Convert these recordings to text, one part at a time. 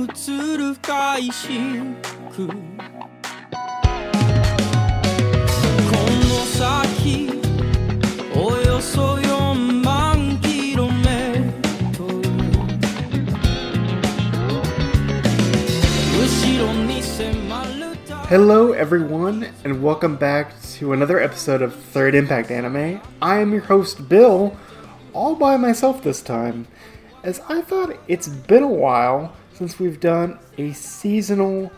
映る深い深空この先およそ4万キロメートル後ろに迫る Hello, everyone, and welcome back to another episode of Third Impact Anime. I am your host, Bill, all by myself this time, as I thought it's been a while since we've done a seasonal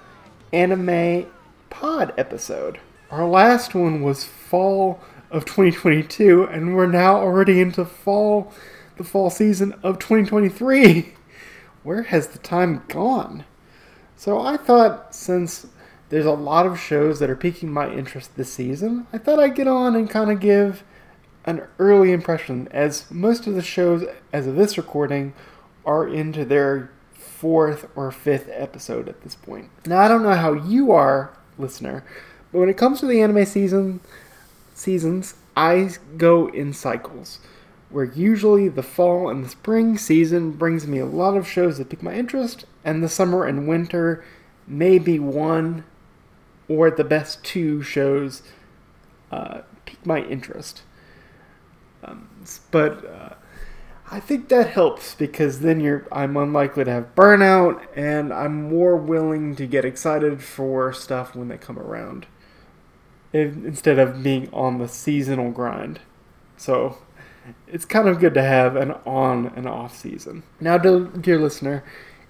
anime pod episode. Our last one was fall of 2022, and we're now already into fall, the fall season of 2023. Where has the time gone? So I thought since there's a lot of shows that are piquing my interest this season, I thought I'd get on and kind of give an early impression, as most of the shows, as of this recording, are into their fourth or fifth episode at this point. Now, I don't know how you are, listener, but when it comes to the anime season, seasons, I go in cycles. Where usually the fall and the spring season brings me a lot of shows that pique my interest, and the summer and winter maybe one or at the best two shows uh, pique my interest. Um, but uh, I think that helps because then you're I'm unlikely to have burnout and I'm more willing to get excited for stuff when they come around in- instead of being on the seasonal grind. So it's kind of good to have an on and off season. Now, dear listener,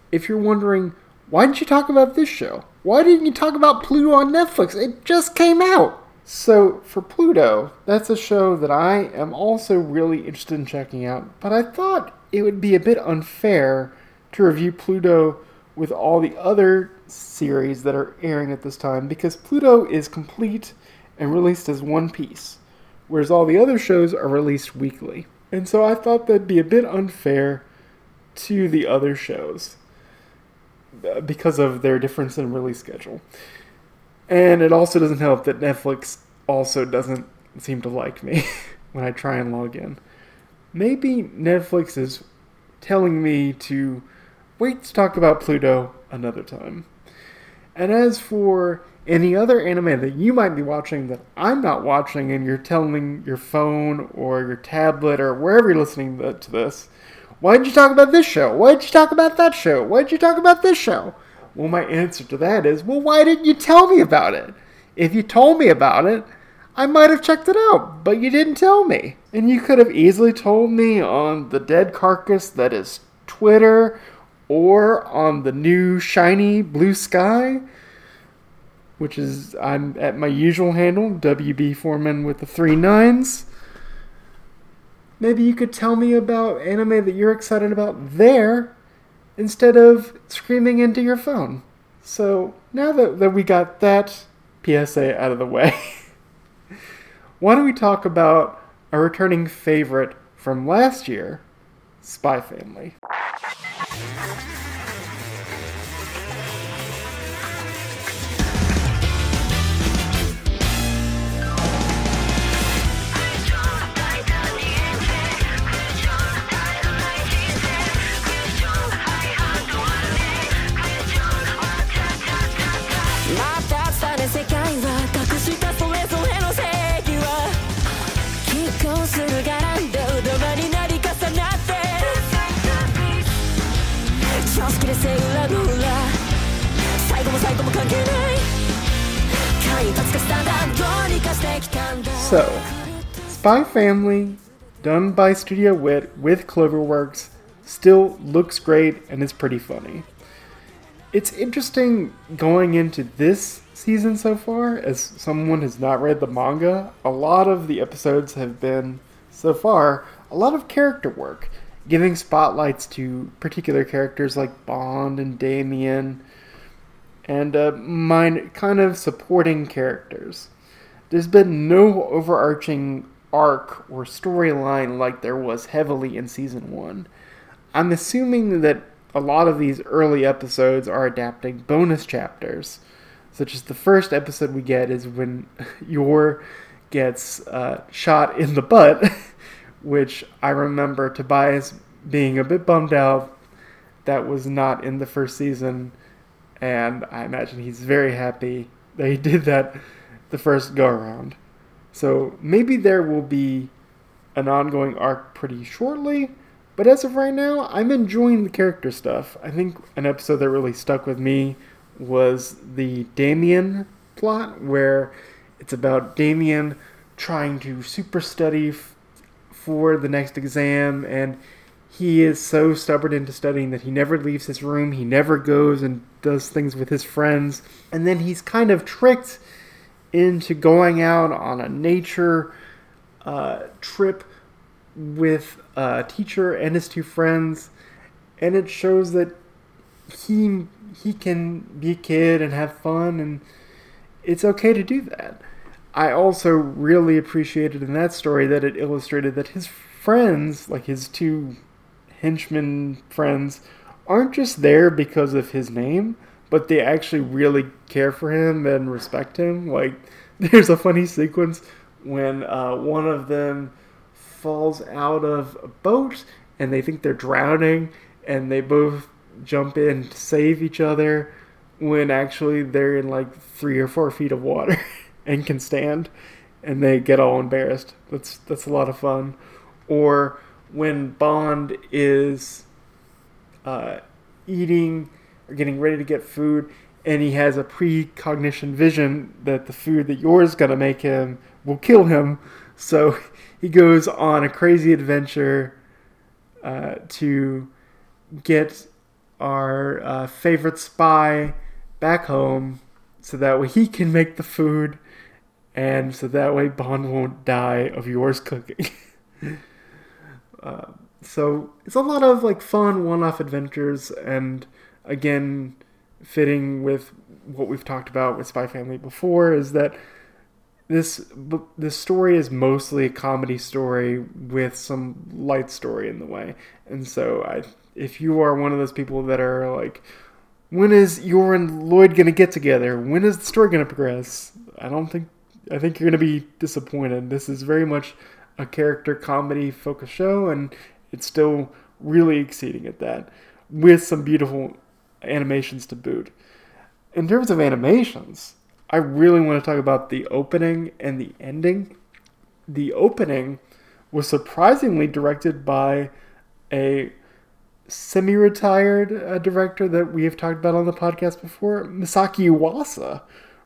if you're wondering why didn't you talk about this show? Why didn't you talk about Pluto on Netflix? It just came out. So, for Pluto, that's a show that I am also really interested in checking out, but I thought it would be a bit unfair to review Pluto with all the other series that are airing at this time because Pluto is complete and released as one piece, whereas all the other shows are released weekly. And so I thought that'd be a bit unfair to the other shows uh, because of their difference in release schedule. And it also doesn't help that Netflix also doesn't seem to like me when I try and log in. Maybe Netflix is telling me to wait to talk about Pluto another time. And as for any other anime that you might be watching that I'm not watching, and you're telling your phone or your tablet or wherever you're listening to this, why did you talk about this show? Why did you talk about that show? Why did you talk about this show? Well, my answer to that is, well, why didn't you tell me about it? If you told me about it, I might have checked it out, but you didn't tell me. And you could have easily told me on the dead carcass that is Twitter or on the new shiny Bluesky, which is I'm at my usual handle, WB Foreman with the three nines. Maybe you could tell me about anime that you're excited about there instead of screaming into your phone. So now that, that we got that PSA out of the way, why don't we talk about a returning favorite from last year, Spy Family?「常識で背裏の裏」「最後も最後も関係ない」「間一髪かスタンダードどうにかしてきたんだ」 So, Spy Family, done by Studio Wit with Cloverworks, still looks great and is pretty funny. It's interesting going into this season so far, as someone has not read the manga. A lot of the episodes have been, so far, a lot of character work, giving spotlights to particular characters like Bond and Damian, and uh, mine kind of supporting characters. There's been no overarching arc or storyline like there was heavily in season one. I'm assuming that a lot of these early episodes are adapting bonus chapters, such as the first episode we get is when Yor gets uh, shot in the butt, which I remember Tobias being a bit bummed out that was not in the first season, and I imagine he's very happy that he did that the first go around. So maybe there will be an ongoing arc pretty shortly, but as of right now, I'm enjoying the character stuff. I think an episode that really stuck with me was the Damian plot, where it's about Damian trying to super study for the next exam, and he is so stubborn into studying that he never leaves his room, he never goes and does things with his friends, and then he's kind of tricked into going out on a nature uh, trip with a teacher and his two friends, and it shows that he he can be a kid and have fun, and it's okay to do that. I also really appreciated in that story that it illustrated that his friends, like his two henchmen friends, aren't just there because of his name, but they actually really care for him and respect him. Like, there's a funny sequence when uh, one of them falls out of a boat and they think they're drowning, and they both jump in to save each other when actually they're in like three or four feet of water and can stand and they get all embarrassed. That's that's a lot of fun. Or when Bond is uh, eating or getting ready to get food and he has a precognition vision that the food that Yor's gonna make him will kill him. So he goes on a crazy adventure uh, to get our uh, favorite spy back home so that way he can make the food and so that way Bond won't die of Yor's cooking. uh, so it's a lot of like fun one-off adventures and again fitting with what we've talked about with Spy Family before is that this this story is mostly a comedy story with some light story in the way. And so I if you are one of those people that are like when is Yor and Loid to get together? When is the story to progress? I don't think I think you're going to be disappointed. This is very much a character comedy focused show and it's still really exceeding at that with some beautiful animations to boot. In terms of animations, I really want to talk about the opening and the ending. The opening was surprisingly directed by a semi retired uh, director that we have talked about on the podcast before, Masaaki Yuasa,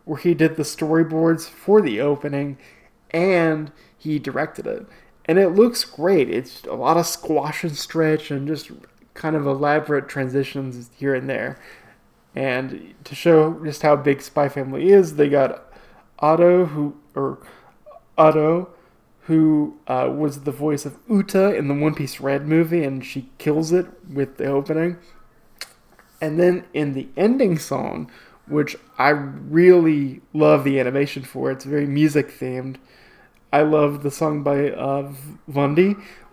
where he did the storyboards for the opening and he directed it. And it looks great. It's a lot of squash and stretch and just kind of elaborate transitions here and there. And to show just how big Spy Family is, they got Ado, who or Ado, who uh, was the voice of Uta in the One Piece Red movie, and she kills it with the opening. And then in the ending song, which I really love the animation for, it's very music themed. I love the song by uh,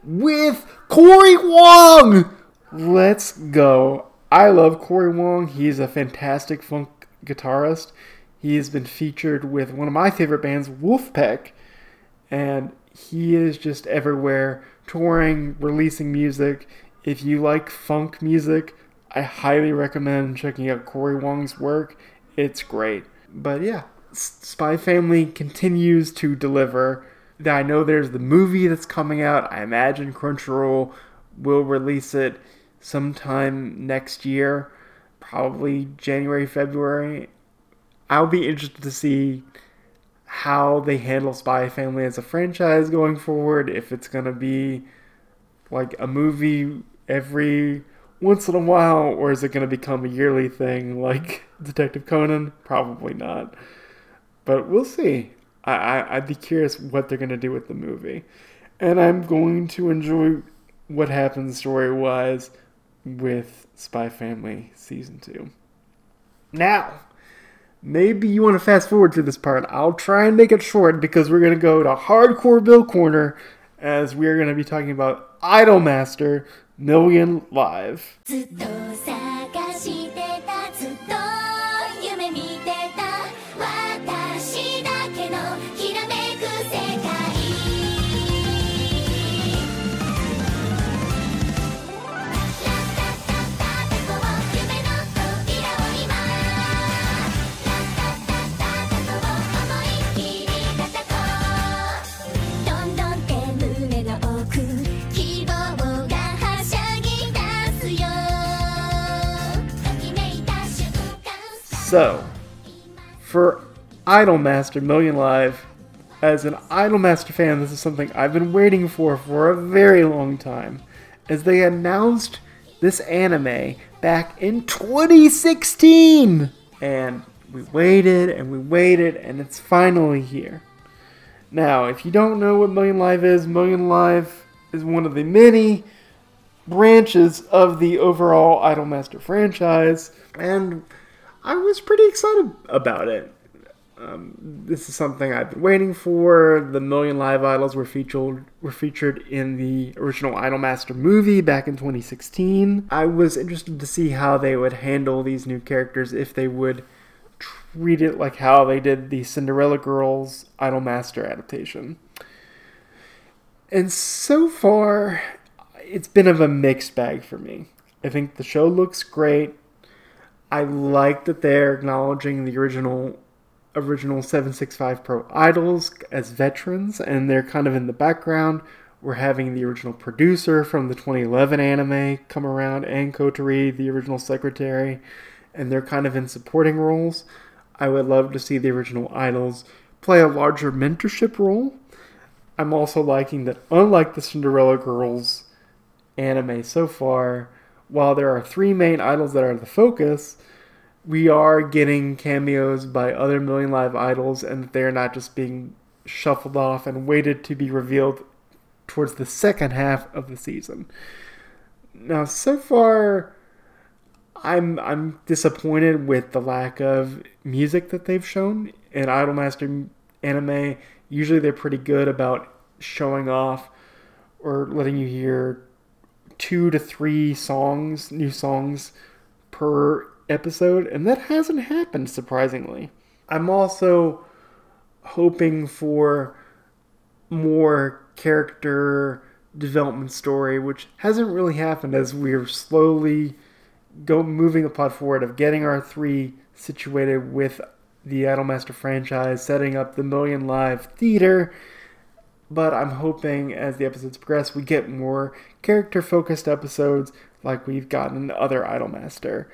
with Cory Wong. Let's go. I love Cory Wong. He's a fantastic funk guitarist. He has been featured with one of my favorite bands, Vulfpeck, and he is just everywhere, touring, releasing music. If you like funk music, I highly recommend checking out Cory Wong's work. It's great. But yeah, Spy Family continues to deliver. Now, I know there's the movie that's coming out. I imagine Crunchyroll will release it sometime next year, probably January, February. I'll be interested to see how they handle Spy Family as a franchise going forward. If it's going to be like a movie every once in a while, or is it going to become a yearly thing like Detective Conan? Probably not. But we'll see. I, I, I'd be curious what they're going to do with the movie. And I'm going to enjoy what happens story wise with Spy Family Season 2. Now, maybe you want to fast forward to this part. I'll try and make it short because we're going to go to Hardcore Bill Corner as we're going to be talking about Idolmaster Million Live. So, for Idolmaster Million Live, as an Idolmaster fan, this is something I've been waiting for for a very long time. As they announced this anime back in 2016! And we waited and we waited, and it's finally here. Now, if you don't know what Million Live is, Million Live is one of the many branches of the overall Idolmaster franchise, and I was pretty excited about it. Um, this is something I've been waiting for. The Million Live Idols were featured were featured in the original Idolmaster movie back in 2016. I was interested to see how they would handle these new characters if they would treat it like how they did the Cinderella Girls Idolmaster adaptation. And so far, it's been of a mixed bag for me. I think the show looks great. I like that they're acknowledging the original original 765 Pro idols as veterans and they're kind of in the background. We're having the original producer from the 2011 anime come around and Kotori, the original secretary, and they're kind of in supporting roles. I would love to see the original idols play a larger mentorship role. I'm also liking that unlike the Cinderella Girls anime so far, while there are three main idols that are the focus, we are getting cameos by other Million Live idols, and they're not just being shuffled off and waited to be revealed towards the second half of the season. Now, so far, I'm I'm disappointed with the lack of music that they've shown in Idolmaster anime. Usually, they're pretty good about showing off or letting you hear two to three songs, new songs per episode, and that hasn't happened surprisingly. I'm also hoping for more character development story, which hasn't really happened as we're slowly go moving the plot forward of getting our three situated with the Idolmaster franchise, setting up the Million Live Theater. But I'm hoping as the episodes progress, we get more character focused episodes like we've gotten in other Idolmaster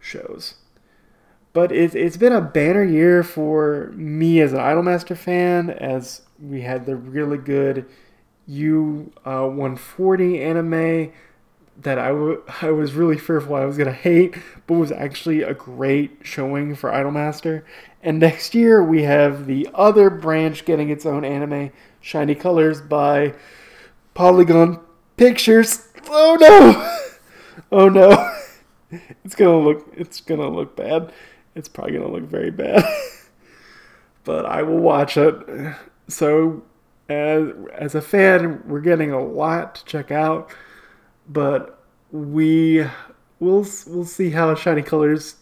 shows. But it, it's been a banner year for me as an Idolmaster fan, as we had the really good U uh, 140 anime that I, w- I was really fearful I was going to hate, but was actually a great showing for Idolmaster. And next year we have the other branch getting its own anime, Shiny Colors by Polygon Pictures. Oh no! Oh no! It's gonna look it's gonna look bad. It's probably gonna look very bad. but I will watch it. So as as a fan, we're getting a lot to check out but we we'll we'll see how Shiny Colors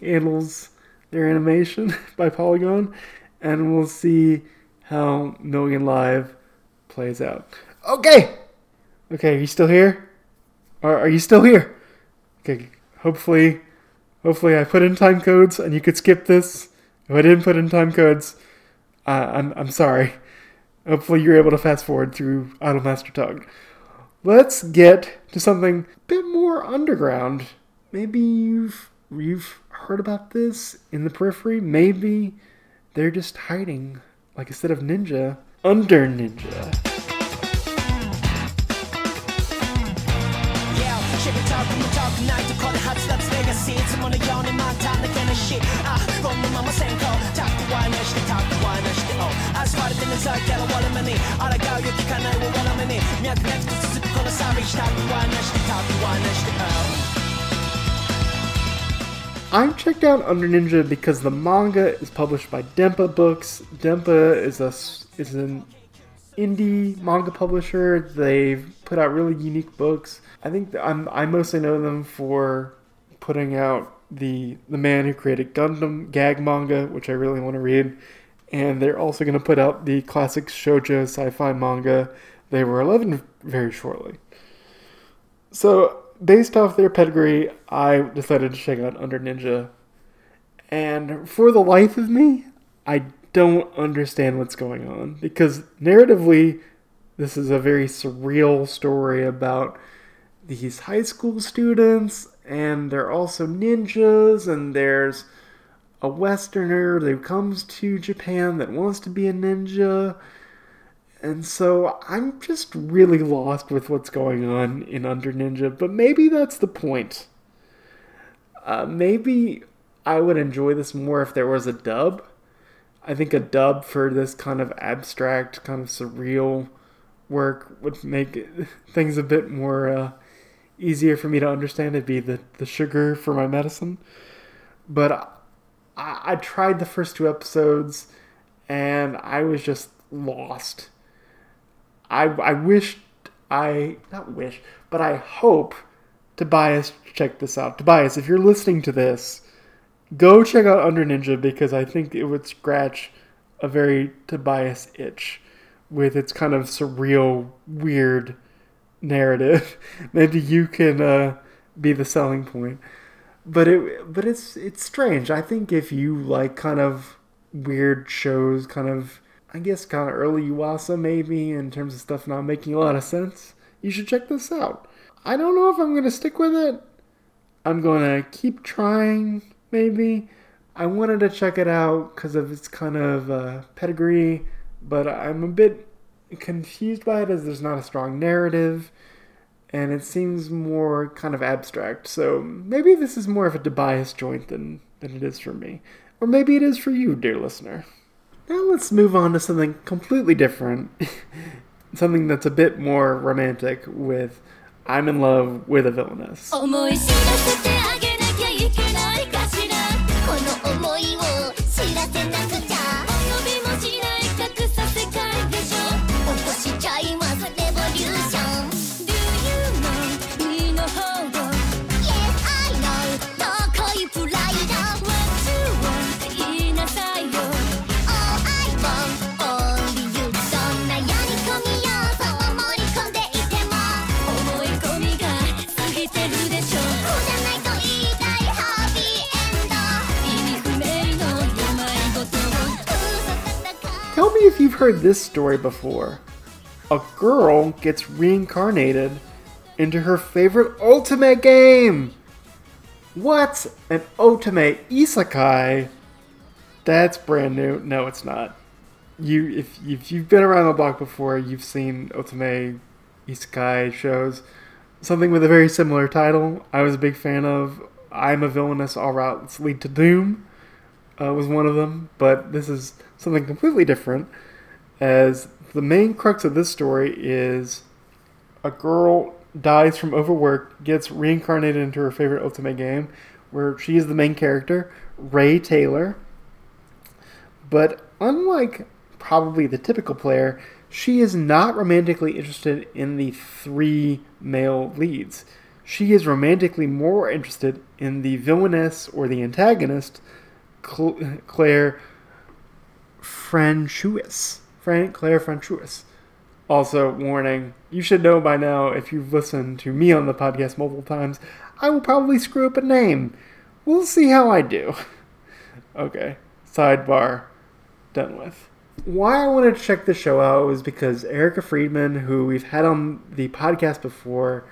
handles their animation by Polygon, and we'll see how Million Live plays out. Okay, okay, are you still here? Are, are you still here? Okay, hopefully, hopefully I put in time codes and you could skip this. If I didn't put in time codes, uh, I'm I'm sorry. Hopefully you're able to fast forward through Idolmaster Tug let's get to something a bit more underground. Maybe you've you've heard about this in the periphery. Maybe they're just hiding, like instead of ninja, under ninja. I'm checked out under Ninja because the manga is published by Denpa Books. Denpa is a is an indie manga publisher. They've put out really unique books. I think I'm I mostly know them for putting out the the man who created Gundam gag manga, which I really want to read. And they're also going to put out the classic shoujo sci-fi manga. They were 11 very shortly. So based off their pedigree, I decided to check out Under Ninja. And for the life of me, I don't understand what's going on. Because narratively, this is a very surreal story about these high school students, and they're also ninjas, and there's a Westerner who comes to Japan that wants to be a ninja. And so I'm just really lost with what's going on in Under Ninja, but maybe that's the point. Uh, maybe I would enjoy this more if there was a dub. I think a dub for this kind of abstract, kind of surreal work would make things a bit more uh, easier for me to understand. It'd be the, the sugar for my medicine. But I, I tried the first two episodes and I was just lost. I, I wished I, not wish, but I hope Tobias check this out. Tobias, if you're listening to this, go check out Under Ninja because I think it would scratch a very Tobias itch with its kind of surreal, weird narrative. Maybe you can uh, be the selling point. But it, but it's it's strange. I think if you like kind of weird shows, kind of I guess kind of early Yuasa maybe in terms of stuff not making a lot of sense, you should check this out. I don't know if I'm gonna stick with it. I'm gonna keep trying, maybe. I wanted to check it out because of its kind of uh, pedigree, but I'm a bit confused by it as there's not a strong narrative, and it seems more kind of abstract. So maybe this is more of a Tobias joint than, than it is for me. Or maybe it is for you, dear listener. Now let's move on to something completely different. something that's a bit more romantic with I'm in love with a villainess. Me if you've heard this story before. A girl gets reincarnated into her favorite otome game. What's an otome isekai? That's brand new. No, it's not. You, if if you've been around the block before, you've seen otome isekai shows. Something with a very similar title. I was a big fan of. I'm a villainous. All routes lead to doom uh, was one of them, but this is something completely different. As the main crux of this story is a girl dies from overwork, gets reincarnated into her favorite Otome game, where she is the main character, Rae Taylor. But unlike probably the typical player, she is not romantically interested in the three male leads. She is romantically more interested in the villainess or the antagonist, Cl- Claire Franchuis. Frank Claire Franchuis. Also, warning, you should know by now if you've listened to me on the podcast multiple times, I will probably screw up a name. We'll see how I do. Okay, sidebar, done with. Why I wanted to check the show out was because Erica Friedman, who we've had on the podcast before,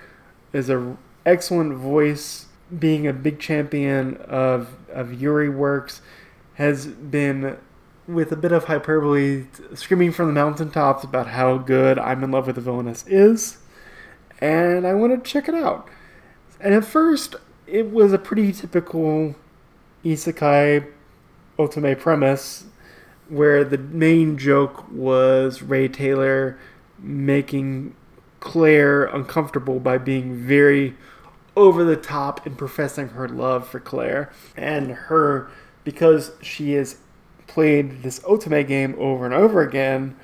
is a excellent voice, being a big champion of of Yuri Works, has been with a bit of hyperbole screaming from the mountaintops about how good I'm in love with the villainess is, and I wanted to check it out. And at first, it was a pretty typical isekai otome premise where the main joke was Rae Taylor making Claire uncomfortable by being very over the top in professing her love for Claire and her because she has played this otome game over and over again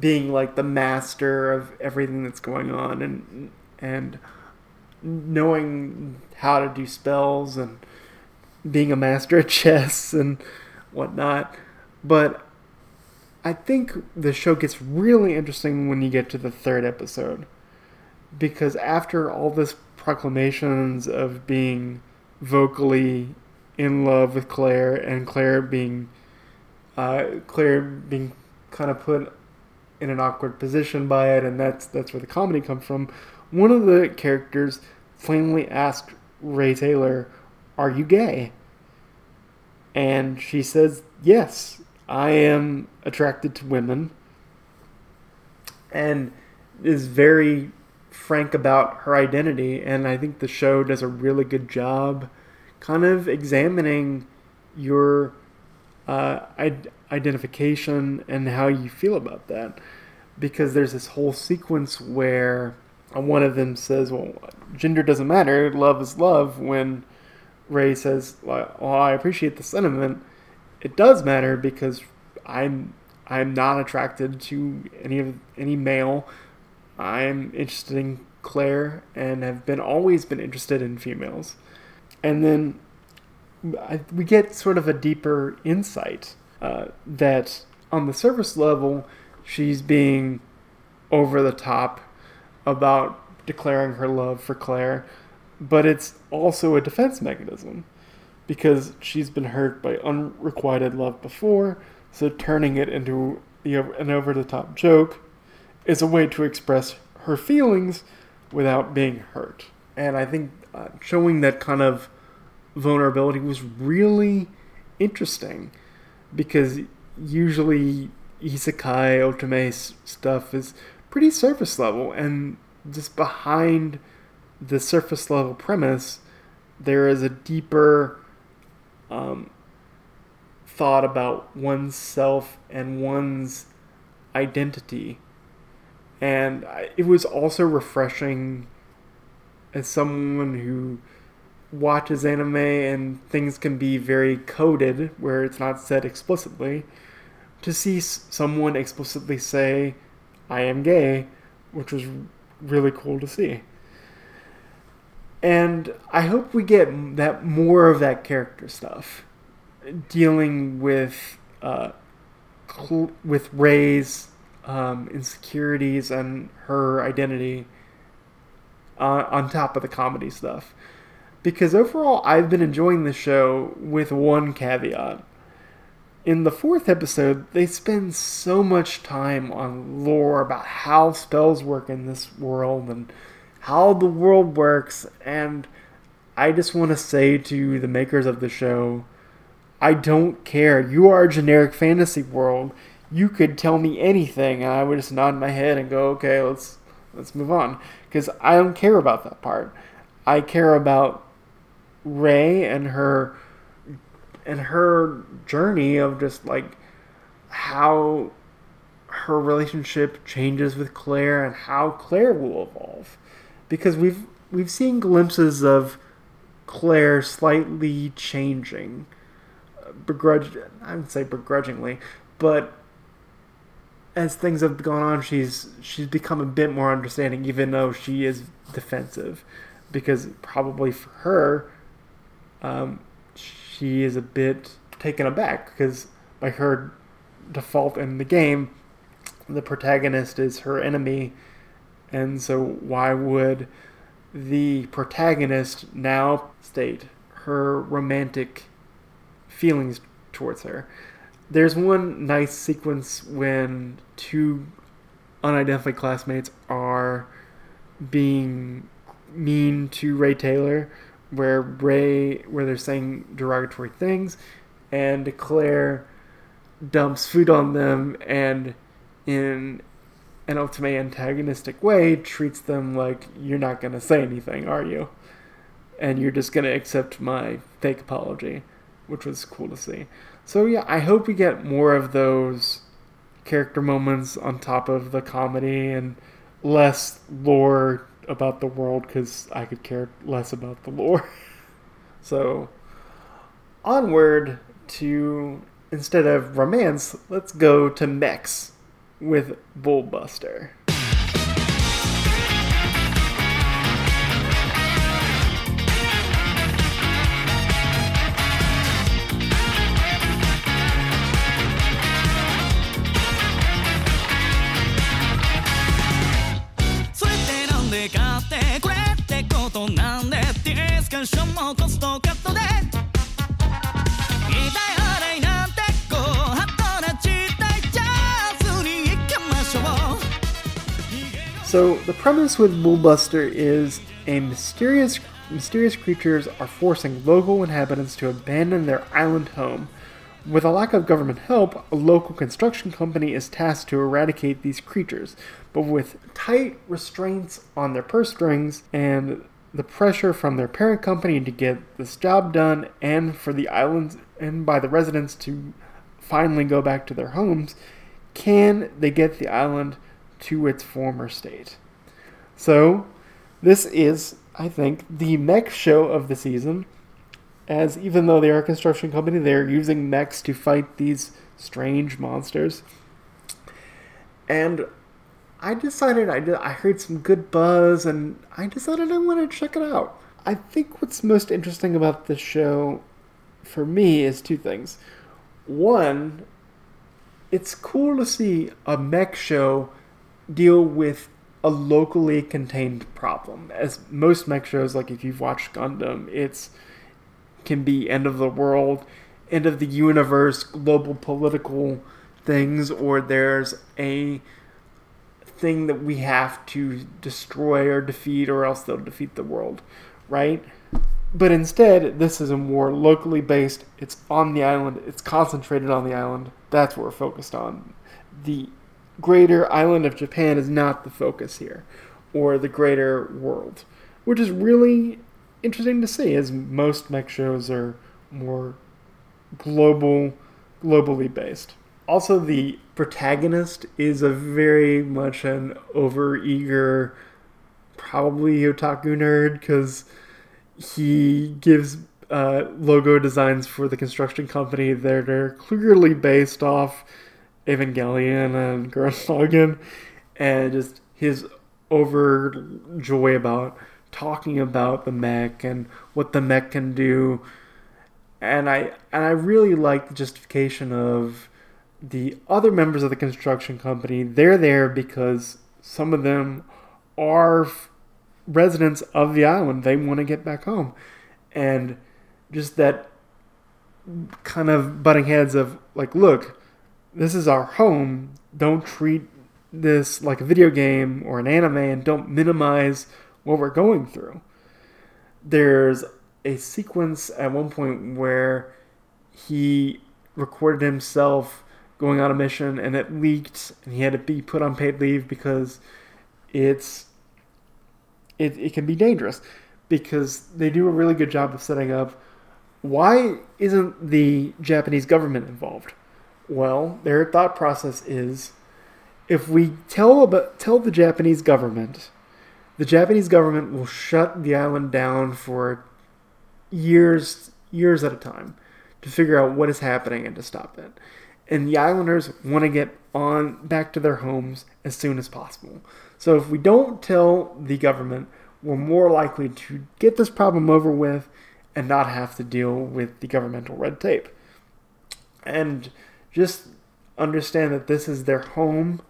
being like the master of everything that's going on and and knowing how to do spells and being a master at chess and whatnot. But I think the show gets really interesting when you get to the third episode. Because after all this proclamations of being vocally in love with Claire and Claire being uh, Claire being kind of put in an awkward position by it and that's that's where the comedy comes from. One of the characters plainly asked Rae Taylor, "Are you gay?" And she says, Yes, I am attracted to women. And is very frank about her identity. And I think the show does a really good job kind of examining your uh, id- identification and how you feel about that. Because there's this whole sequence where one of them says, Well, gender doesn't matter, love is love, when Rae says, Well, I appreciate the sentiment. It does matter because I'm I'm not attracted to any of any male. I'm interested in Claire and have been always been interested in females. And then I, we get sort of a deeper insight uh, that on the surface level, she's being over the top about declaring her love for Claire, but it's also a defense mechanism because she's been hurt by unrequited love before, so turning it into the, an over the top joke is a way to express her feelings without being hurt. And I think uh, showing that kind of vulnerability was really interesting because usually isekai otome stuff is pretty surface level and just behind the surface level premise there is a deeper um, thought about oneself and one's identity and it was also refreshing as someone who watches anime and things can be very coded where it's not said explicitly to see someone explicitly say i am gay which was really cool to see. And i hope we get that more of that character stuff dealing with uh, cl- with Rae's um, insecurities and her identity uh, on top of the comedy stuff because overall I've been enjoying the show with one caveat. In the fourth episode, they spend so much time on lore about how spells work in this world and how the world works, and I just want to say to the makers of the show, I don't care. You are a generic fantasy world. You could tell me anything, and I would just nod my head and go, "Okay, let's let's move on," because I don't care about that part. I care about Rae and her and her journey of just like how her relationship changes with Claire and how Claire will evolve because we've we've seen glimpses of Claire slightly changing begrudge I would say begrudgingly but as things have gone on she's she's become a bit more understanding even though she is defensive because probably for her um, she is a bit taken aback because by her default in the game, the protagonist is her enemy, and so why would the protagonist now state her romantic feelings towards her? There's one nice sequence when two unidentified classmates are being mean to Rae Taylor where Rae, where they're saying derogatory things, and Claire dumps food on them and in an otome antagonistic way treats them like you're not to say anything, are you? And you're just to accept my fake apology, which was cool to see. So yeah, I hope we get more of those character moments on top of the comedy and less lore about the world because I could care less about the lore. so, onward to instead of romance, let's go to mechs with Bullbuster. ディスカッションもコストカットで言いたい払いなんてこうハットな時代ジャズに行きましょう So, the premise with Bullbuster is a mysterious mysterious creatures are forcing local inhabitants to abandon their island home. With a lack of government help, a local construction company is tasked to eradicate these creatures, but with tight restraints on their purse strings and the pressure from their parent company to get this job done and for the islands and by the residents to finally go back to their homes, can they get the island to its former state? So, this is, I think, the mech show of the season. As even though they are a construction company, they're using mechs to fight these strange monsters. And I decided I did, I heard some good buzz, and I decided I wanted to check it out. I think what's most interesting about this show, for me, is two things. One, it's cool to see a mech show deal with a locally contained problem. As most mech shows, like if you've watched Gundam, it's can be end of the world, end of the universe, global political things, or there's a thing that we have to destroy or defeat, or else they'll defeat the world, right? But instead, this is a more locally based. It's on the island. It's concentrated on the island. That's what we're focused on. The greater island of Japan is not the focus here, or the greater world, which is really interesting to see, as most mech shows are more global, globally based. Also, the protagonist is a very much an overeager, probably otaku nerd, because he gives uh, logo designs for the construction company that are clearly based off Evangelion and Lagann, and just his overjoy about talking about the mech and what the mech can do. And I and I really like the justification of the other members of the construction company. They're there because some of them are f- residents of the island. They want to get back home, and just that kind of butting heads of like, look, this is our home. Don't treat this like a video game or an anime, and don't minimize what we're going through. There's a sequence at one point where he recorded himself going on a mission and it leaked and he had to be put on paid leave because it's it, it can be dangerous because they do a really good job of setting up why isn't the Japanese government involved? Well, their thought process is if we tell about, tell the Japanese government the Japanese government will shut the island down for years years at a time to figure out what is happening and to stop it. And the islanders want to get on back to their homes as soon as possible. So if we don't tell the government, we're more likely to get this problem over with and not have to deal with the governmental red tape. And just understand that this is their home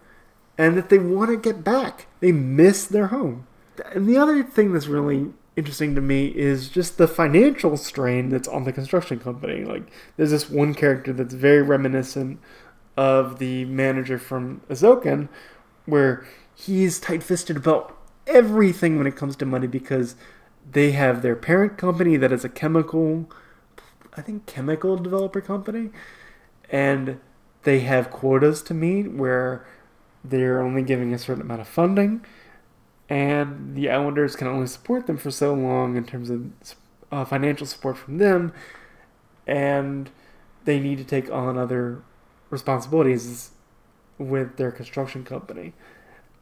and that they want to get back. They miss their home and the other thing that's really interesting to me is just the financial strain that's on the construction company. Like, there's this one character that's very reminiscent of the manager from Eizouken, where he's tight fisted about everything when it comes to money because they have their parent company that is a chemical, I think, chemical developer company, and they have quotas to meet where they're only giving a certain amount of funding and the Islanders can only support them for so long in terms of uh, financial support from them, and they need to take on other responsibilities with their construction company.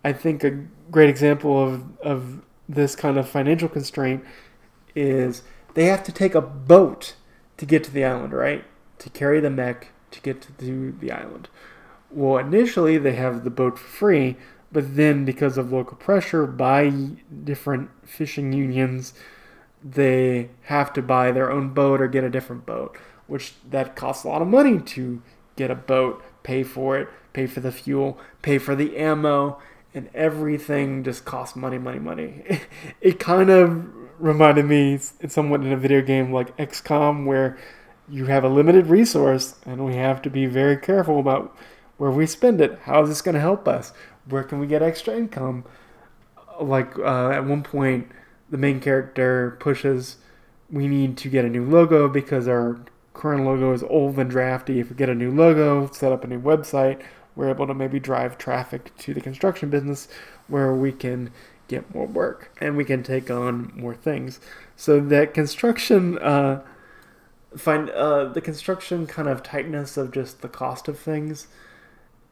I think a great example of, of this kind of financial constraint is they have to take a boat to get to the island, right? To carry the mech to get to the island. Well, initially they have the boat for free, but then, because of local pressure by different fishing unions, they have to buy their own boat or get a different boat, which that costs a lot of money to get a boat, pay for it, pay for the fuel, pay for the ammo, and everything just costs money, money, money. It kind of reminded me it's somewhat in a video game like XCOM where you have a limited resource and we have to be very careful about where we spend it. How is this going to help us? where can we get extra income? Like uh, at one point, the main character pushes, we need to get a new logo because our current logo is old and drafty. If we get a new logo, set up a new website, we're able to maybe drive traffic to the construction business where we can get more work and we can take on more things. So that construction, uh, find uh, the construction kind of tightness of just the cost of things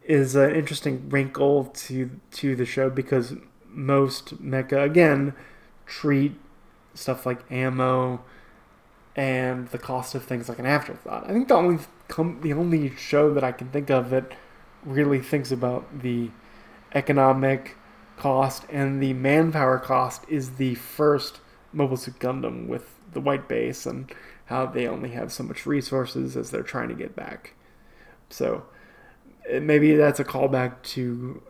is an interesting wrinkle to to the show because most mecha again treat stuff like ammo and the cost of things like an afterthought. I think the only com- the only show that I can think of that really thinks about the economic cost and the manpower cost is the first Mobile Suit Gundam with the white base and how they only have so much resources as they're trying to get back. So Uh, maybe that's a callback to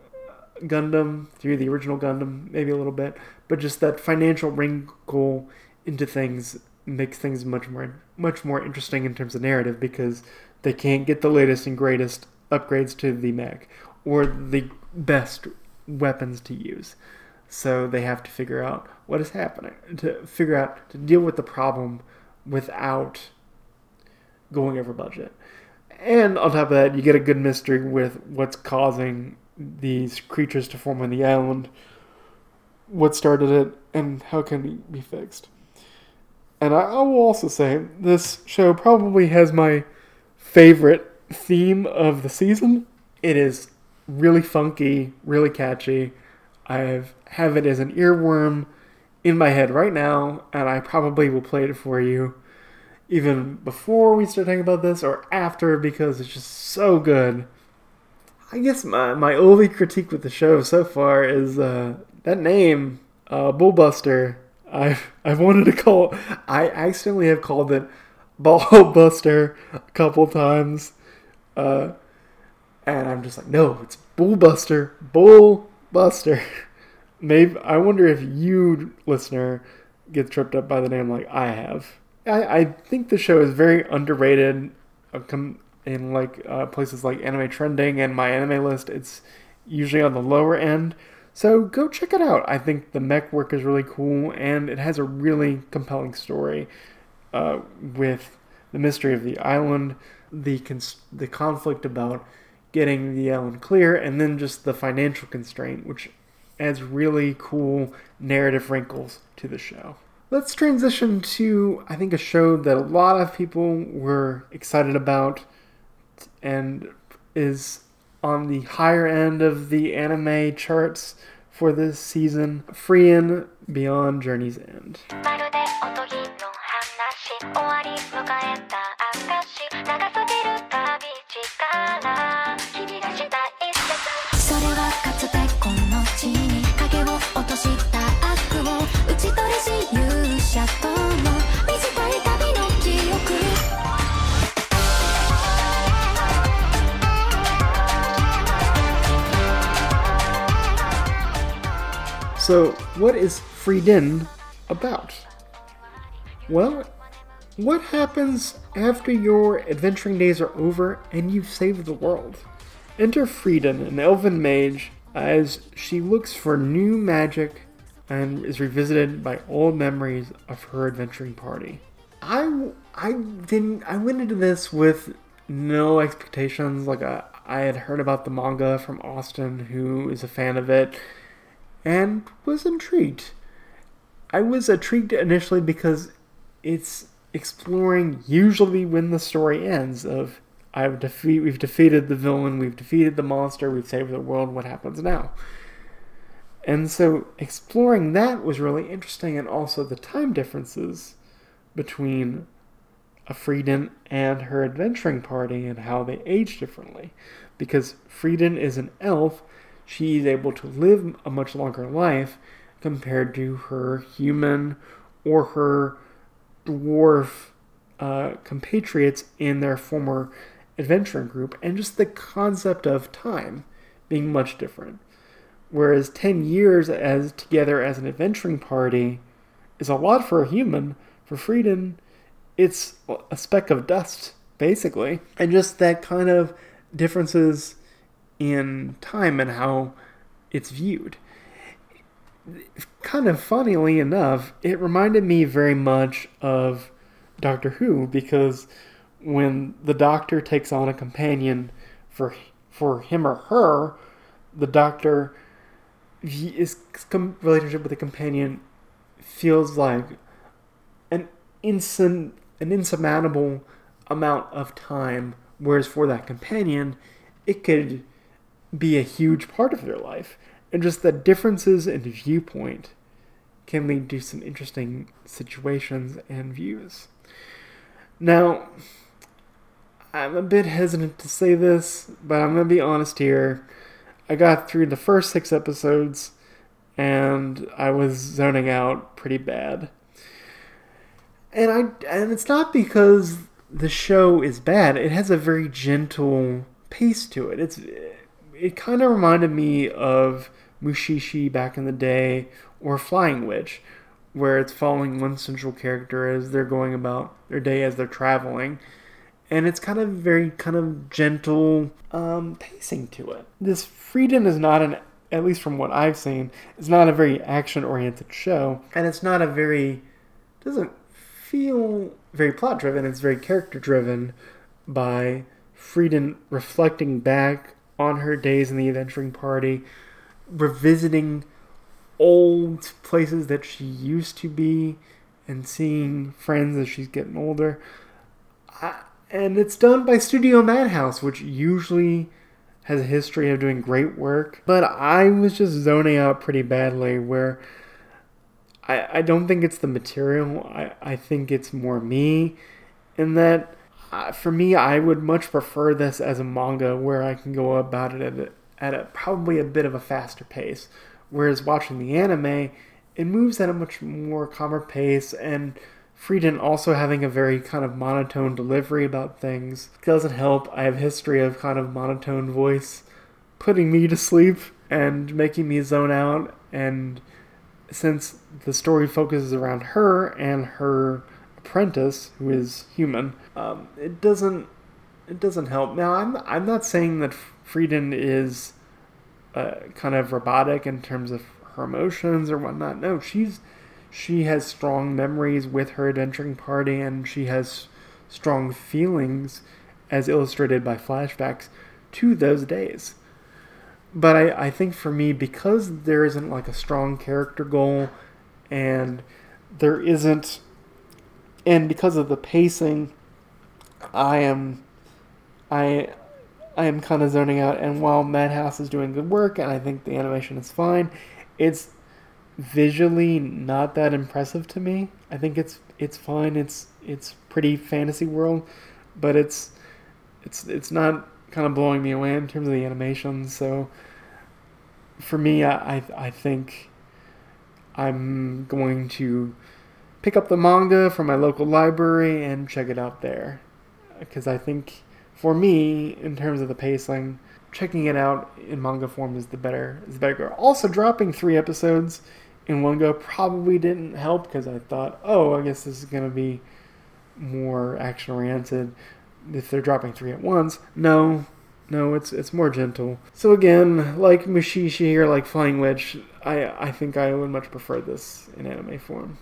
Gundam through the original Gundam, maybe a little bit, but just that financial wrinkle into things makes things much more much more interesting in terms of narrative because they can't get the latest and greatest upgrades to the mech or the best weapons to use. So they have to figure out what is happening to figure out to deal with the problem without going over budget. And on top of that, you get a good mystery with what's causing these creatures to form on the island, what started it, and how can it be fixed. And I, I will also say this show probably has my favorite theme of the season. It is really funky, really catchy. I have, have it as an earworm in my head right now, and I probably will play it for you even before we start talking about this or after because it's just so good. I guess my, my only critique with the show so far is uh, that name, uh, Bullbuster. I've, I've wanted to call, I accidentally have called it Ballbuster a couple times. Uh, and I'm just like, no, it's Bullbuster, Bullbuster. Maybe I wonder if you, listener, get tripped up by the name like I have. I, I think the show is very underrated. uh, In like uh, places like Anime Trending and MyAnimeList, it's usually on the lower end. So go check it out. I think the mech work is really cool, and it has a really compelling story uh, with the mystery of the island, the cons- the conflict about getting the island clear, and then just the financial constraint, which adds really cool narrative wrinkles to the show. Let's transition to, I think, a show that a lot of people were excited about and is on the higher end of the anime charts for this season Frieren Beyond Journey's End. So, what is Frieren about? Well, what happens after your adventuring days are over and you've saved the world? Enter Frieren, an elven mage, as she looks for new magic and is revisited by old memories of her adventuring party. I, I didn't. I went into this with no expectations. Like I, I had heard about the manga from Austin, who is a fan of it, and was intrigued. I was intrigued initially because it's exploring usually when the story ends of I've defeat we've defeated the villain, we've defeated the monster, we've saved the world, what happens now? And so exploring that was really interesting and also the time differences between a Frieren and her adventuring party and how they age differently. Because Frieren is an elf, she's able to live a much longer life compared to her human or her dwarf uh, compatriots in their former adventuring group, and just the concept of time being much different. Whereas 10 years as together as an adventuring party is a lot for a human, for Frieren, it's a speck of dust, basically. And just that kind of differences in time and how it's viewed. kind of funnily enough, it reminded me very much of Doctor Who because when the Doctor takes on a companion for for him or her, the Doctor his relationship with the companion feels like an instant an insurmountable amount of time whereas for that companion it could be a huge part of their life and just the differences in viewpoint can lead to some interesting situations and views now i'm a bit hesitant to say this but i'm going to be honest here i got through the first six episodes and i was zoning out pretty bad and I and it's not because the show is bad. It has a very gentle pace to it. It's it kind of reminded me of Mushishi back in the day or Flying Witch, where it's following one central character as they're going about their day as they're traveling. And it's kind of very kind of gentle um, pacing to it. This Frieren is not an, at least from what I've seen, is not a very action oriented show, and it's not a very doesn't feel very plot driven. It's very character driven by Frieren reflecting back on her days in the adventuring party, revisiting old places that she used to be, and seeing friends as she's getting older. I, and it's done by Studio Madhouse, which usually has a history of doing great work. But I was just zoning out pretty badly where I, I don't think it's the material. I, I think it's more me. In that, uh, for me, I would much prefer this as a manga where I can go about it at a, at a probably a bit of a faster pace. Whereas watching the anime, it moves at a much more calmer pace and Frieren also having a very kind of monotone delivery about things doesn't help. I have history of kind of monotone voice putting me to sleep and making me zone out and since the story focuses around her and her apprentice, who is human, um, it doesn't it doesn't help. Now, I'm I'm not saying that Frieren is uh, kind of robotic in terms of her emotions or whatnot. No, she's she has strong memories with her adventuring party, and she has strong feelings, as illustrated by flashbacks to those days but I, I think for me because there isn't like a strong character goal and there isn't and because of the pacing i am i i am kind of zoning out. And while madhouse is doing good work and i think the animation is fine it's visually not that impressive to me. I think it's it's fine. It's it's pretty fantasy world but it's it's it's not kind of blowing me away in terms of the animation. So for me, I, I, think I'm going to pick up the manga from my local library and check it out there. Because I think for me, in terms of the pacing, checking it out in manga form is the better is the better. Also, dropping three episodes in one go probably didn't help because I thought, oh, I guess this is gonna be more action oriented if they're dropping three at once. No, no, it's it's more gentle. So again, like Mushishi or like Flying Witch, I I think I would much prefer this in anime form.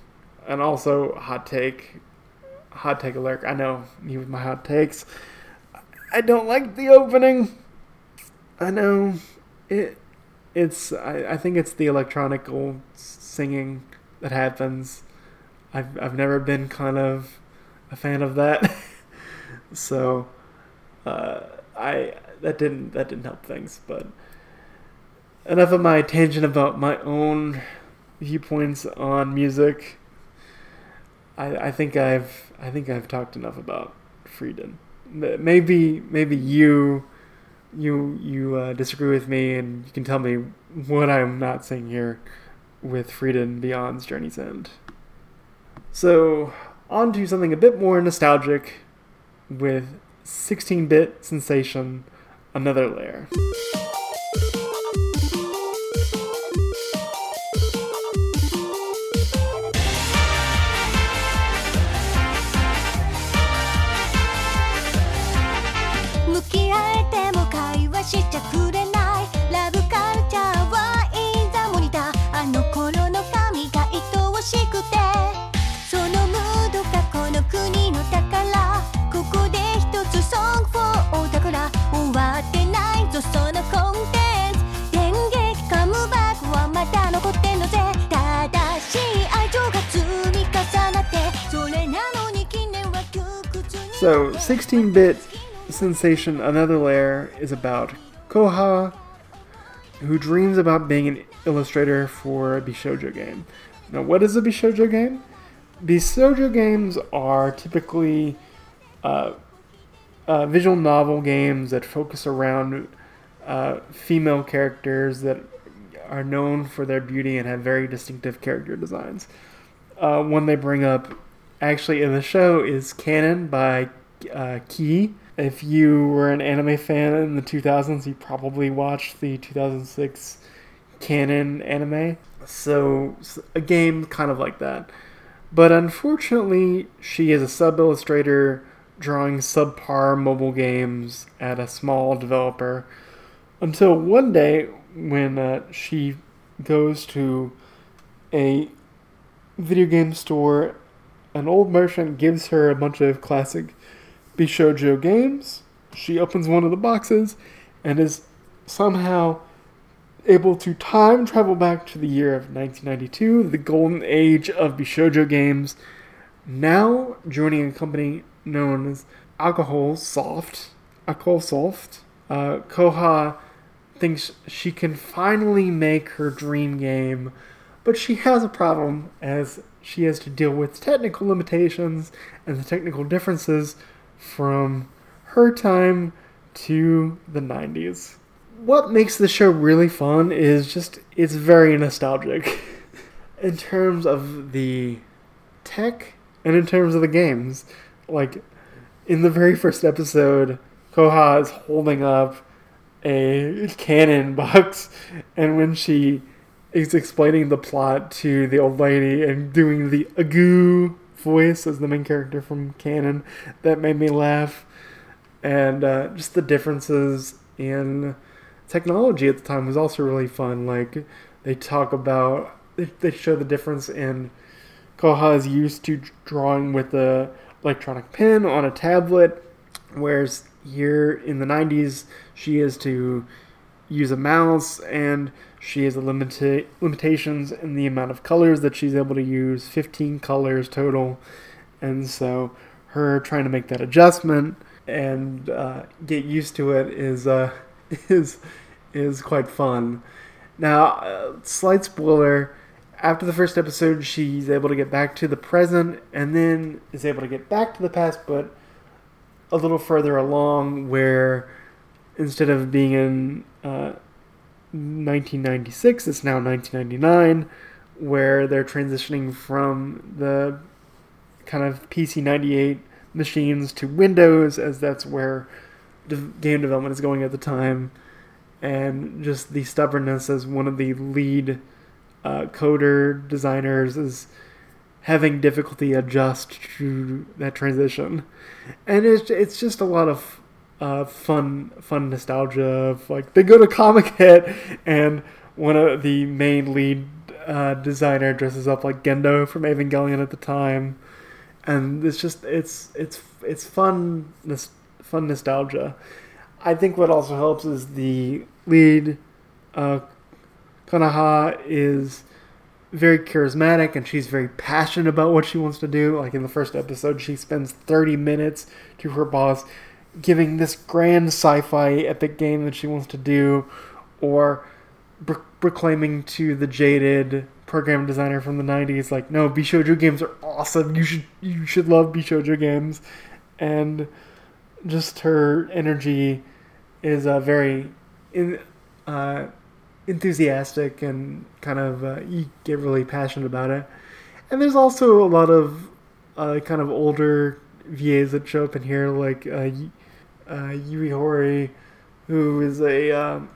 And also, hot take, hot take alert. I know you with my hot takes. I don't like the opening. I know it. It's I, I think it's the electronical singing that happens. I've I've never been kind of a fan of that. so uh, I that didn't that didn't help things. But enough of my tangent about my own viewpoints on music. I, think I've I think I've talked enough about Frieren. Maybe maybe you you you uh, disagree with me and you can tell me what I'm not saying here with Frieren Beyond's Journey's End. So on to something a bit more nostalgic with 16-bit sensation another layer. So, 16 bit sensation Another Layer is about Koha, who dreams about being an illustrator for a Bishojo game. Now, what is a Bishojo game? Bishojo games are typically uh, uh, visual novel games that focus around uh, female characters that are known for their beauty and have very distinctive character designs. Uh, one they bring up actually in the show is Kanon by uh, Key. If you were an anime fan in the 2000s, you probably watched the 2006 Kanon anime. So, a game kind of like that. But unfortunately, she is a sub illustrator drawing subpar mobile games at a small developer until one day when uh, she goes to a video game store. An old merchant gives her a bunch of classic Bishojo games. She opens one of the boxes and is somehow able to time travel back to the year of 1992, the golden age of Bishojo games, now joining a company known as Alcohol Soft. Alcohol Soft. Uh, Koha thinks she can finally make her dream game, but she has a problem as she has to deal with technical limitations and the technical differences from her time to the 90s. What makes the show really fun is just it's very nostalgic in terms of the tech and in terms of the games. Like in the very first episode, Koha is holding up a Kanon box, and when she is explaining the plot to the old lady and doing the agoo voice as the main character from Kanon, that made me laugh. And uh, just the differences in technology at the time was also really fun. Like they talk about, they, show the difference in Koha is used to drawing with the electronic pen on a tablet, whereas here in the 90s she is to use a mouse and she has limita- limitations in the amount of colors that she's able to use 15 colors total. And so her trying to make that adjustment and uh, get used to it is uh, is is quite fun. Now uh, slight spoiler after the first episode she's able to get back to the present and then is able to get back to the past but a little further along where instead of being in uh, 1996 it's now 1999 where they're transitioning from the kind of pc 98 machines to windows as that's where game development is going at the time. And just the stubbornness as one of the lead uh, coder designers is having difficulty adjust to that transition. And it's it's just a lot of uh, fun fun nostalgia of like they go to comic hit and one of the main lead uh, designer dresses up like Gendo from Evangelion at the time and it's just it's it's it's fun fun nostalgia I think what also helps is the lead uh, Konoha is very charismatic and she's very passionate about what she wants to do. Like in the first episode, she spends 30 minutes to her boss giving this grand sci fi epic game that she wants to do, or pro- proclaiming to the jaded program designer from the 90s, like, no, Bishojo games are awesome. You should, you should love Bishojo games. And just her energy is uh, very in, uh, enthusiastic and kind of uh, you get really passionate about it. And there's also a lot of uh, kind of older VAs that show up in here, like uh, uh, Yui Horie, who is a, um,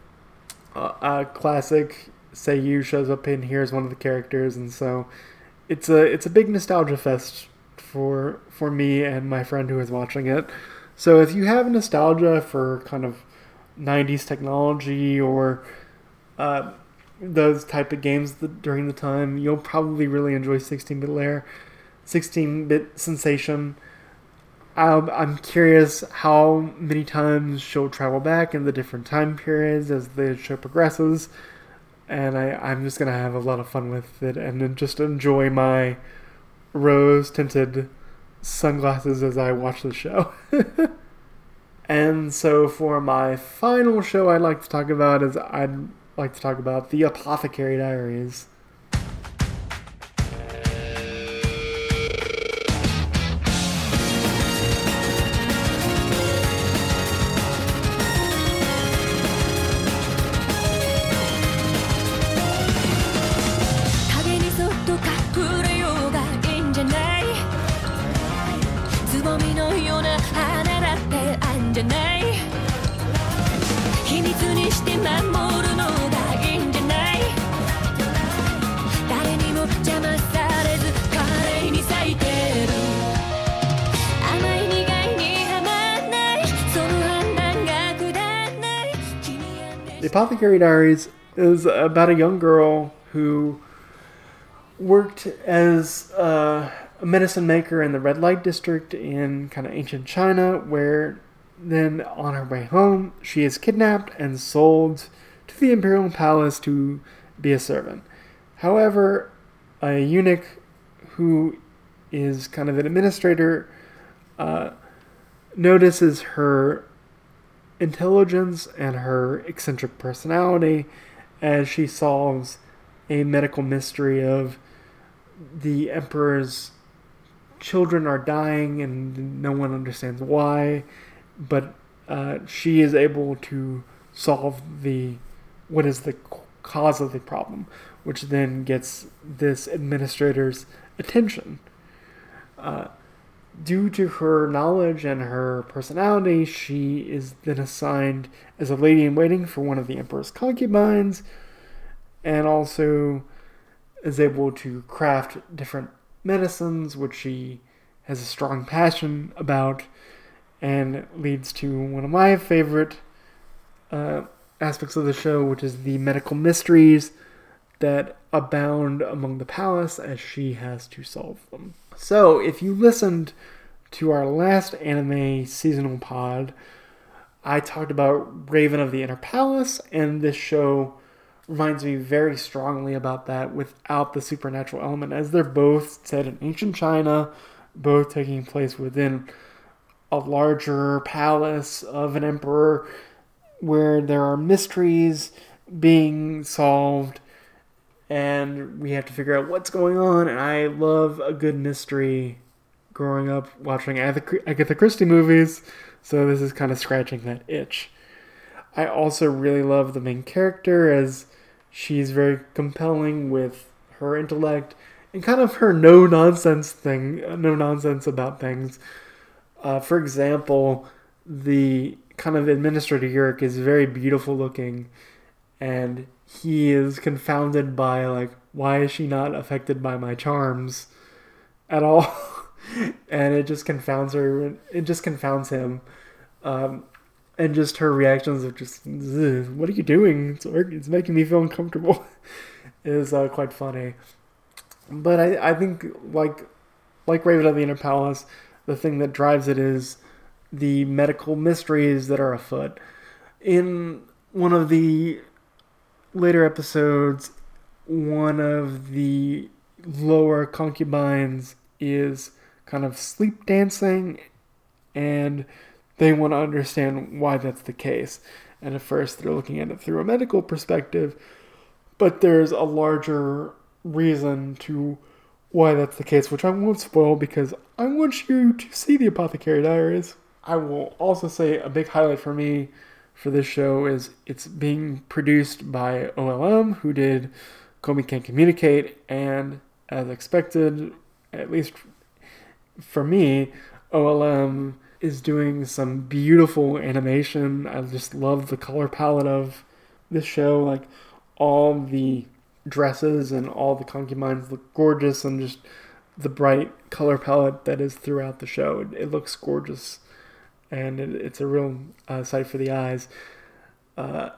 a classic Seiyu, shows up in here as one of the characters, and so it's a it's a big nostalgia fest for for me and my friend who is watching it. So if you have nostalgia for kind of 90s technology or uh, those type of games that, during the time, you'll probably really enjoy 16-bit layer, 16-bit sensation. Um, I'm curious how many times she'll travel back in the different time periods as the show progresses, and I, I'm just gonna have a lot of fun with it and just enjoy my rose-tinted sunglasses as I watch the show. and so for my final show I'd like to talk about is I'd like to talk about The Apothecary Diaries.「Diaries is about a young girl who worked as a medicine maker in the red light district in kind of ancient China, where then on her way home, she is kidnapped and sold to the imperial palace to be a servant. However, a eunuch who is kind of an administrator uh, notices her intelligence and her eccentric personality as she solves a medical mystery of the emperor's children are dying and no one understands why but uh, she is able to solve the what is the cause of the problem which then gets this administrator's attention. Uh, due to her knowledge and her personality, she is then assigned as a lady in waiting for one of the emperor's concubines, and also is able to craft different medicines, which she has a strong passion about, and leads to one of my favorite uh, aspects of the show, which is the medical mysteries that abound among the palace as she has to solve them. So, if you listened to our last anime seasonal pod, I talked about Raven of the Inner Palace, and this show reminds me very strongly about that without the supernatural element, as they're both set in ancient China, both taking place within a larger palace of an emperor where there are mysteries being solved and we have to figure out what's going on and i love a good mystery growing up watching Agatha Christie movies so this is kind of scratching that itch. I also really love the main character as she's very compelling with her intellect and kind of her no nonsense thing no nonsense about things. Uh, for example the kind of administrator Yurik is very beautiful looking and he is confounded by like why is she not affected by my charms at all? And it just confounds her it just confounds him. Um, and just her reactions of just what are you doing? It's, it's making me feel uncomfortable. Is uh, quite funny. But I, I think like like Raven of the Inner Palace the thing that drives it is the medical mysteries that are afoot. In one of the later episodes, one of the lower concubines is kind of sleep dancing, and they want to understand why that's the case. And at first, they're looking at it through a medical perspective, but there's a larger reason to why that's the case, which I won't spoil because I want you to see the Apothecary Diaries. I will also say a big highlight for me for this show is it's being produced by OLM, who did Komi Can't Communicate, and as expected, at least for me, OLM is doing some beautiful animation. I just love the color palette of this show. Like all the dresses and all the concubines look gorgeous, and just the bright color palette that is throughout the show. It looks gorgeous, and it, it's a real uh, sight for the eyes. Uh,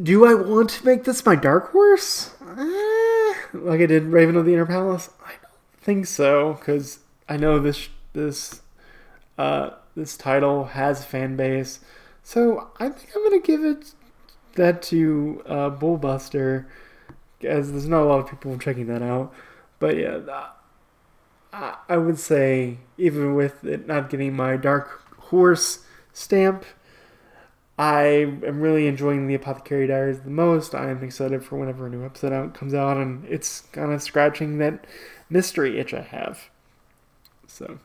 do I want to make this my dark horse? Eh, like I did Raven of the Inner Palace? I don't think so, because I know this this uh, this title has a fan base. So I think I'm gonna give it that to uh, Bullbuster, as there's not a lot of people checking that out. But yeah, I, I would say, even with it not getting my Dark Horse stamp, I am really enjoying the Apothecary Diaries the most. I am excited for whenever a new episode out comes out, and it's kind of scratching that mystery itch I have. So,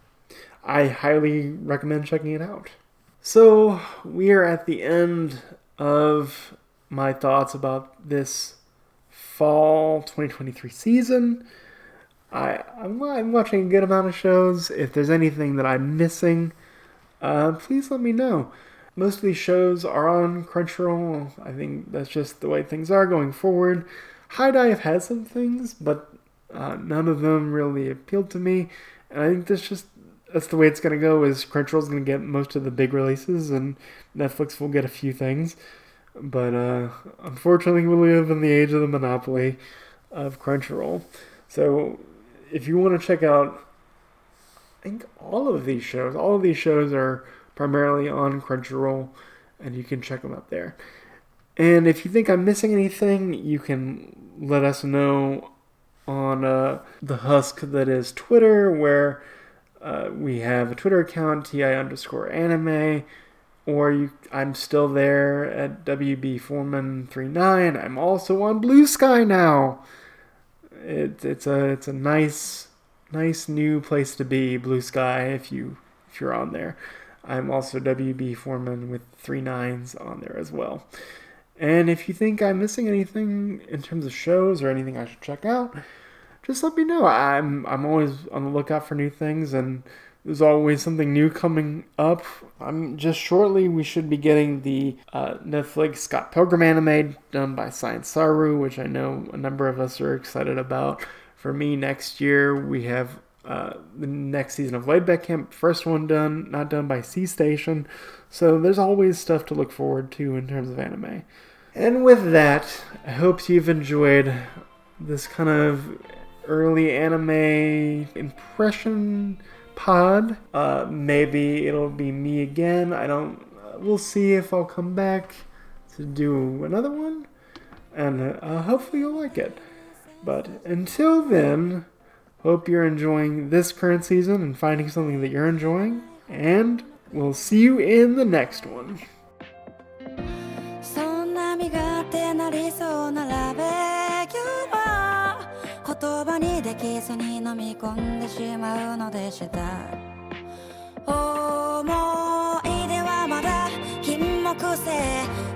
I highly recommend checking it out. So, we are at the end of my thoughts about this fall 2023 season. I, I'm, I'm watching a good amount of shows. If there's anything that I'm missing, uh, please let me know. Most of these shows are on Crunchyroll. I think that's just the way things are going forward. HIDIVE has some things, but uh, none of them really appealed to me. And I think that's just that's the way it's gonna go. Is Crunchyroll's gonna get most of the big releases, and Netflix will get a few things. But uh, unfortunately, we live in the age of the monopoly of Crunchyroll. So if you want to check out, I think all of these shows, all of these shows are primarily on Crunchyroll, and you can check them out there. And if you think I'm missing anything, you can let us know on uh, the husk that is Twitter, where uh, we have a Twitter account, ti underscore anime, or you, I'm still there at WB Foreman 39. I'm also on Bluesky now. It, it's a it's a nice nice new place to be, Bluesky. If you if you're on there, I'm also WB Foreman with three nines on there as well. And if you think I'm missing anything in terms of shows or anything I should check out, just let me know. I'm I'm always on the lookout for new things and there's always something new coming up. I'm just shortly we should be getting the uh, Netflix Scott Pilgrim anime done by Science Saru, which I know a number of us are excited about. For me, next year we have uh, the next season of Laid Back Camp, first one done, not done by C Station. So there's always stuff to look forward to in terms of anime. And with that, I hope you've enjoyed this kind of early anime impression pod. Uh, maybe it'll be me again. I don't. Uh, we'll see if I'll come back to do another one, and uh, hopefully you'll like it. But until then, hope you're enjoying this current season and finding something that you're enjoying. And we'll see you in the next one. にできずに飲み込んでしまうのでした。思い出はまだ金木犀。